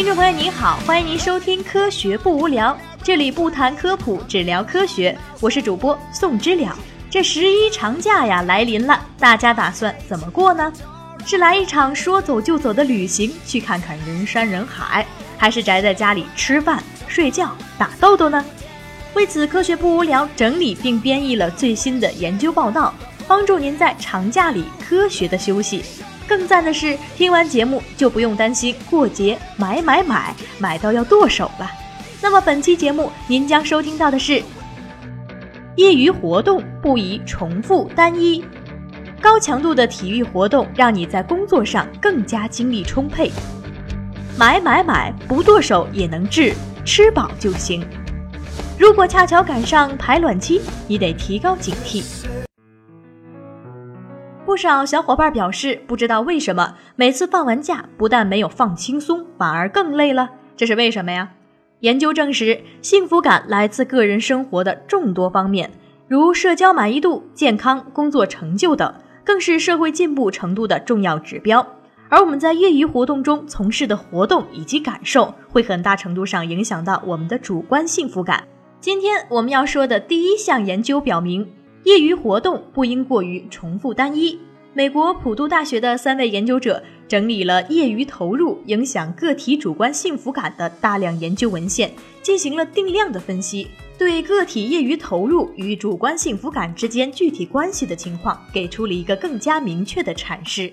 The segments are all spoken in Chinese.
听众朋友您好，欢迎您收听《科学不无聊》，这里不谈科普，只聊科学。我是主播宋知了。这十一长假呀来临了，大家打算怎么过呢？是来一场说走就走的旅行，去看看人山人海，还是宅在家里吃饭、睡觉、打豆豆呢？为此，科学不无聊整理并编译了最新的研究报道，帮助您在长假里科学的休息。更赞的是，听完节目就不用担心过节买买买买到要剁手了。那么本期节目您将收听到的是：业余活动不宜重复单一，高强度的体育活动让你在工作上更加精力充沛。买买买不剁手也能治，吃饱就行。如果恰巧赶上排卵期，你得提高警惕。不少小伙伴表示，不知道为什么每次放完假，不但没有放轻松，反而更累了。这是为什么呀？研究证实，幸福感来自个人生活的众多方面，如社交满意度、健康、工作成就等，更是社会进步程度的重要指标。而我们在业余活动中从事的活动以及感受，会很大程度上影响到我们的主观幸福感。今天我们要说的第一项研究表明。业余活动不应过于重复单一。美国普渡大学的三位研究者整理了业余投入影响个体主观幸福感的大量研究文献，进行了定量的分析，对个体业余投入与主观幸福感之间具体关系的情况给出了一个更加明确的阐释。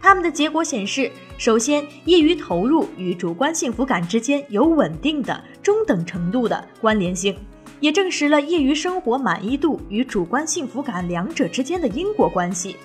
他们的结果显示，首先，业余投入与主观幸福感之间有稳定的中等程度的关联性。也证实了业余生活满意度与主观幸福感两者之间的因果关系。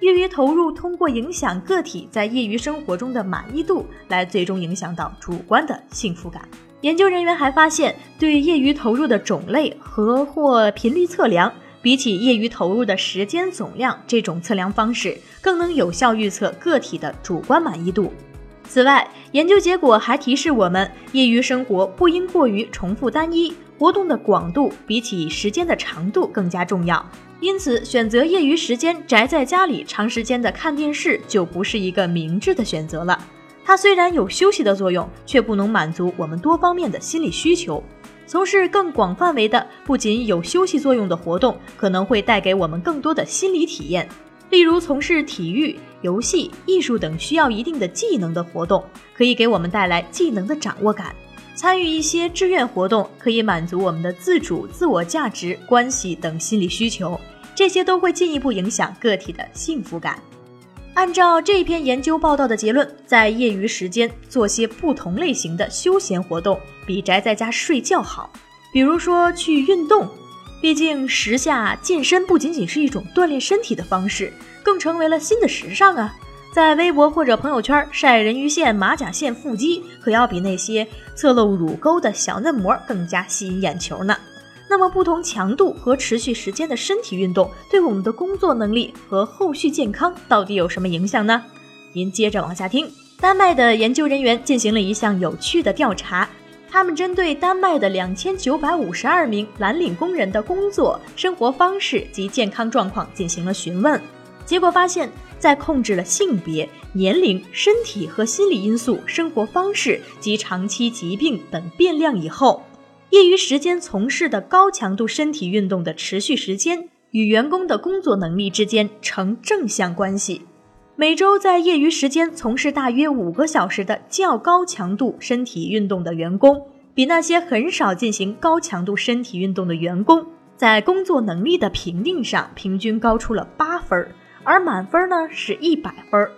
业余投入通过影响个体在业余生活中的满意度，来最终影响到主观的幸福感。研究人员还发现，对业余投入的种类和或频率测量，比起业余投入的时间总量，这种测量方式更能有效预测个体的主观满意度。此外，研究结果还提示我们，业余生活不应过于重复单一。活动的广度比起时间的长度更加重要，因此选择业余时间宅在家里长时间的看电视就不是一个明智的选择了。它虽然有休息的作用，却不能满足我们多方面的心理需求。从事更广范围的、不仅有休息作用的活动，可能会带给我们更多的心理体验。例如，从事体育、游戏、艺术等需要一定的技能的活动，可以给我们带来技能的掌握感。参与一些志愿活动，可以满足我们的自主、自我价值、关系等心理需求，这些都会进一步影响个体的幸福感。按照这篇研究报道的结论，在业余时间做些不同类型的休闲活动，比宅在家睡觉好。比如说去运动，毕竟时下健身不仅仅是一种锻炼身体的方式，更成为了新的时尚啊。在微博或者朋友圈晒人鱼线、马甲线、腹肌，可要比那些侧露乳沟的小嫩模更加吸引眼球呢。那么，不同强度和持续时间的身体运动对我们的工作能力和后续健康到底有什么影响呢？您接着往下听。丹麦的研究人员进行了一项有趣的调查，他们针对丹麦的两千九百五十二名蓝领工人的工作、生活方式及健康状况进行了询问，结果发现。在控制了性别、年龄、身体和心理因素、生活方式及长期疾病等变量以后，业余时间从事的高强度身体运动的持续时间与员工的工作能力之间呈正向关系。每周在业余时间从事大约五个小时的较高强度身体运动的员工，比那些很少进行高强度身体运动的员工，在工作能力的评定上平均高出了八分。而满分呢是一百分，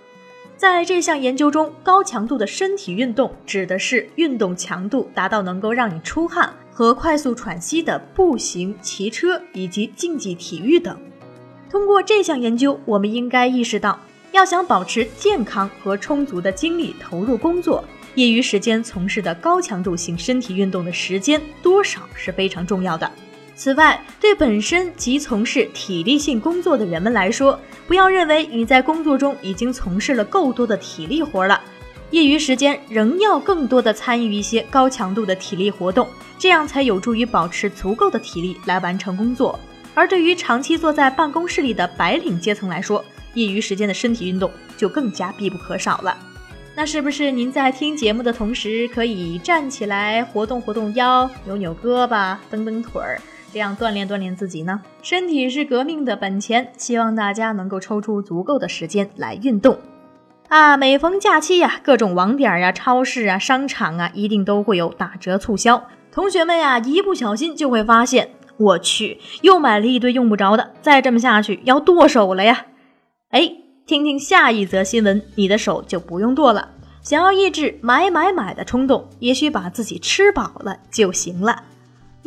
在这项研究中，高强度的身体运动指的是运动强度达到能够让你出汗和快速喘息的步行、骑车以及竞技体育等。通过这项研究，我们应该意识到，要想保持健康和充足的精力投入工作，业余时间从事的高强度性身体运动的时间多少是非常重要的。此外，对本身即从事体力性工作的人们来说，不要认为你在工作中已经从事了够多的体力活了，业余时间仍要更多的参与一些高强度的体力活动，这样才有助于保持足够的体力来完成工作。而对于长期坐在办公室里的白领阶层来说，业余时间的身体运动就更加必不可少了。那是不是您在听节目的同时，可以站起来活动活动腰、扭扭胳膊、蹬蹬腿儿，这样锻炼锻炼自己呢？身体是革命的本钱，希望大家能够抽出足够的时间来运动。啊，每逢假期呀，各种网点呀、超市啊、商场啊，一定都会有打折促销。同学们呀，一不小心就会发现，我去，又买了一堆用不着的，再这么下去要剁手了呀！哎。听听下一则新闻，你的手就不用剁了。想要抑制买买买的冲动，也许把自己吃饱了就行了。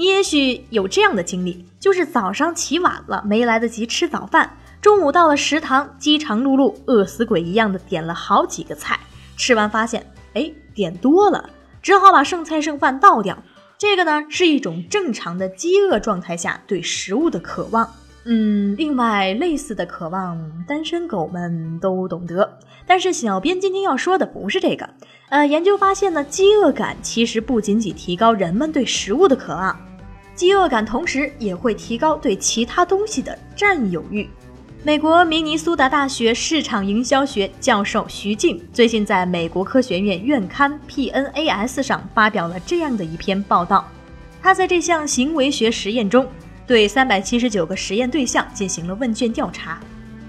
你也许有这样的经历，就是早上起晚了，没来得及吃早饭，中午到了食堂，饥肠辘辘，饿死鬼一样的点了好几个菜，吃完发现，哎，点多了，只好把剩菜剩饭倒掉。这个呢，是一种正常的饥饿状态下对食物的渴望。嗯，另外类似的渴望，单身狗们都懂得。但是小编今天要说的不是这个。呃，研究发现呢，饥饿感其实不仅仅提高人们对食物的渴望，饥饿感同时也会提高对其他东西的占有欲。美国明尼苏达大学市场营销学教授徐静最近在美国科学院院刊 PNAS 上发表了这样的一篇报道。他在这项行为学实验中。对三百七十九个实验对象进行了问卷调查，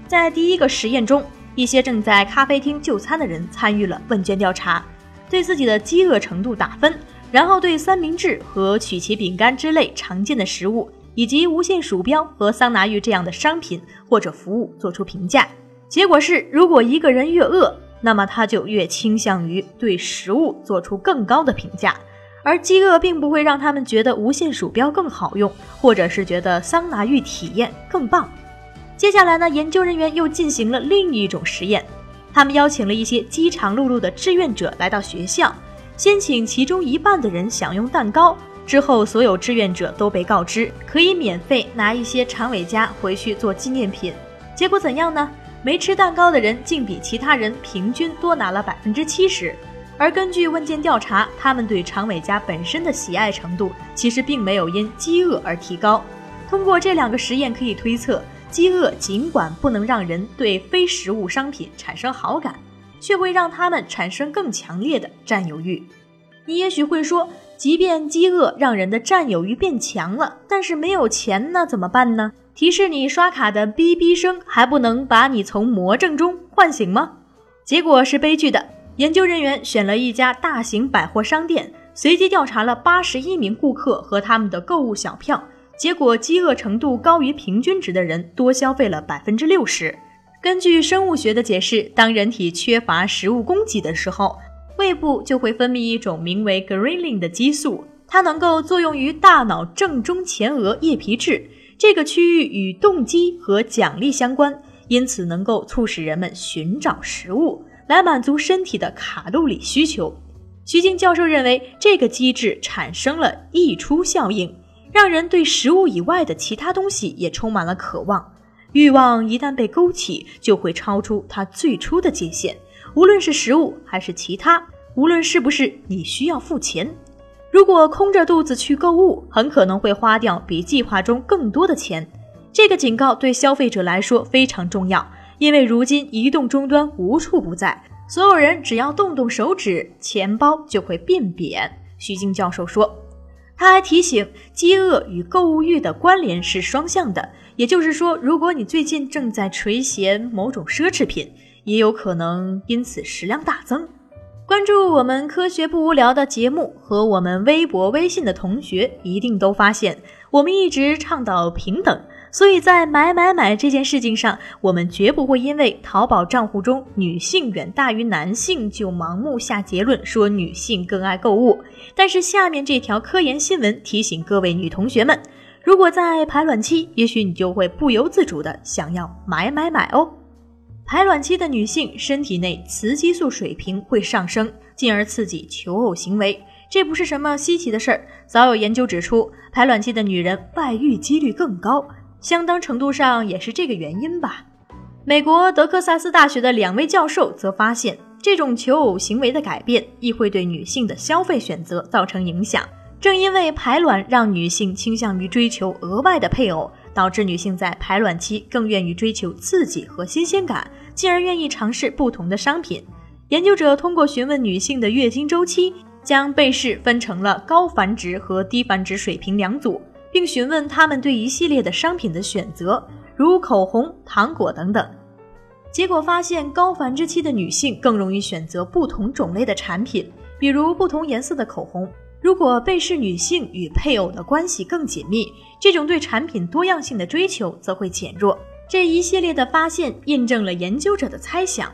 在第一个实验中，一些正在咖啡厅就餐的人参与了问卷调查，对自己的饥饿程度打分，然后对三明治和曲奇饼干之类常见的食物，以及无线鼠标和桑拿浴这样的商品或者服务做出评价。结果是，如果一个人越饿，那么他就越倾向于对食物做出更高的评价。而饥饿并不会让他们觉得无线鼠标更好用，或者是觉得桑拿浴体验更棒。接下来呢，研究人员又进行了另一种实验，他们邀请了一些饥肠辘辘的志愿者来到学校，先请其中一半的人享用蛋糕，之后所有志愿者都被告知可以免费拿一些长尾夹回去做纪念品。结果怎样呢？没吃蛋糕的人竟比其他人平均多拿了百分之七十。而根据问卷调查，他们对长尾夹本身的喜爱程度其实并没有因饥饿而提高。通过这两个实验可以推测，饥饿尽管不能让人对非食物商品产生好感，却会让他们产生更强烈的占有欲。你也许会说，即便饥饿让人的占有欲变强了，但是没有钱那怎么办呢？提示你刷卡的哔哔声还不能把你从魔怔中唤醒吗？结果是悲剧的。研究人员选了一家大型百货商店，随机调查了八十一名顾客和他们的购物小票。结果，饥饿程度高于平均值的人多消费了百分之六十。根据生物学的解释，当人体缺乏食物供给的时候，胃部就会分泌一种名为 ghrelin 的激素，它能够作用于大脑正中前额叶皮质这个区域，与动机和奖励相关，因此能够促使人们寻找食物。来满足身体的卡路里需求。徐静教授认为，这个机制产生了溢出效应，让人对食物以外的其他东西也充满了渴望。欲望一旦被勾起，就会超出它最初的界限。无论是食物还是其他，无论是不是你需要付钱，如果空着肚子去购物，很可能会花掉比计划中更多的钱。这个警告对消费者来说非常重要。因为如今移动终端无处不在，所有人只要动动手指，钱包就会变扁。徐静教授说，他还提醒，饥饿与购物欲的关联是双向的，也就是说，如果你最近正在垂涎某种奢侈品，也有可能因此食量大增。关注我们科学不无聊的节目和我们微博、微信的同学，一定都发现，我们一直倡导平等。所以在买买买这件事情上，我们绝不会因为淘宝账户中女性远大于男性就盲目下结论说女性更爱购物。但是下面这条科研新闻提醒各位女同学们，如果在排卵期，也许你就会不由自主的想要买买买哦。排卵期的女性身体内雌激素水平会上升，进而刺激求偶行为，这不是什么稀奇的事儿。早有研究指出，排卵期的女人外遇几率更高。相当程度上也是这个原因吧。美国德克萨斯大学的两位教授则发现，这种求偶行为的改变亦会对女性的消费选择造成影响。正因为排卵让女性倾向于追求额外的配偶，导致女性在排卵期更愿意追求刺激和新鲜感，进而愿意尝试不同的商品。研究者通过询问女性的月经周期，将被试分成了高繁殖和低繁殖水平两组，并询问她们对一系列的商品的选择，如口红、糖果等等。结果发现，高繁殖期的女性更容易选择不同种类的产品，比如不同颜色的口红。如果被试女性与配偶的关系更紧密，这种对产品多样性的追求则会减弱。这一系列的发现印证了研究者的猜想：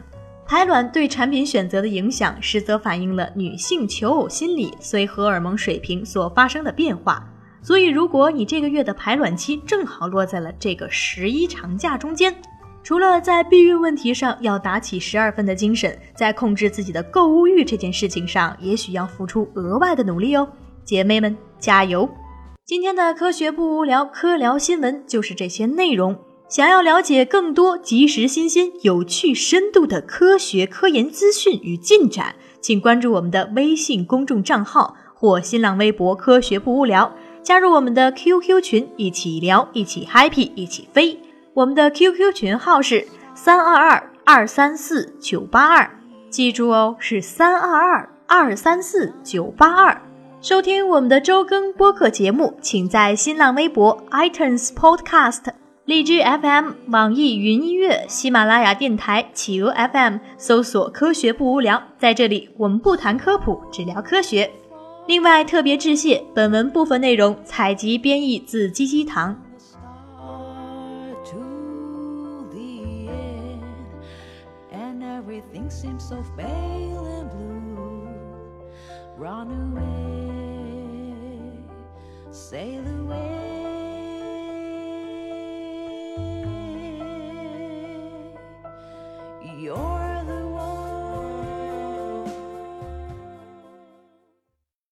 排卵对产品选择的影响，实则反映了女性求偶心理随荷尔蒙水平所发生的变化。所以，如果你这个月的排卵期正好落在了这个十一长假中间，除了在避孕问题上要打起十二分的精神，在控制自己的购物欲这件事情上，也许要付出额外的努力哦，姐妹们加油！今天的科学不无聊，科聊新闻就是这些内容。想要了解更多及时、新鲜、有趣、深度的科学科研资讯与进展，请关注我们的微信公众账号或新浪微博“科学不无聊”，加入我们的 QQ 群，一起聊，一起 happy，一起飞。我们的 QQ 群号是三二二二三四九八二，记住哦，是三二二二三四九八二。收听我们的周更播客节目，请在新浪微博、iTunes Podcast、荔枝 FM、网易云音乐、喜马拉雅电台、企鹅 FM 搜索“科学不无聊”。在这里，我们不谈科普，只聊科学。另外，特别致谢，本文部分内容采集编译自鸡鸡堂。Everything seems so pale and blue. Run away, sail away.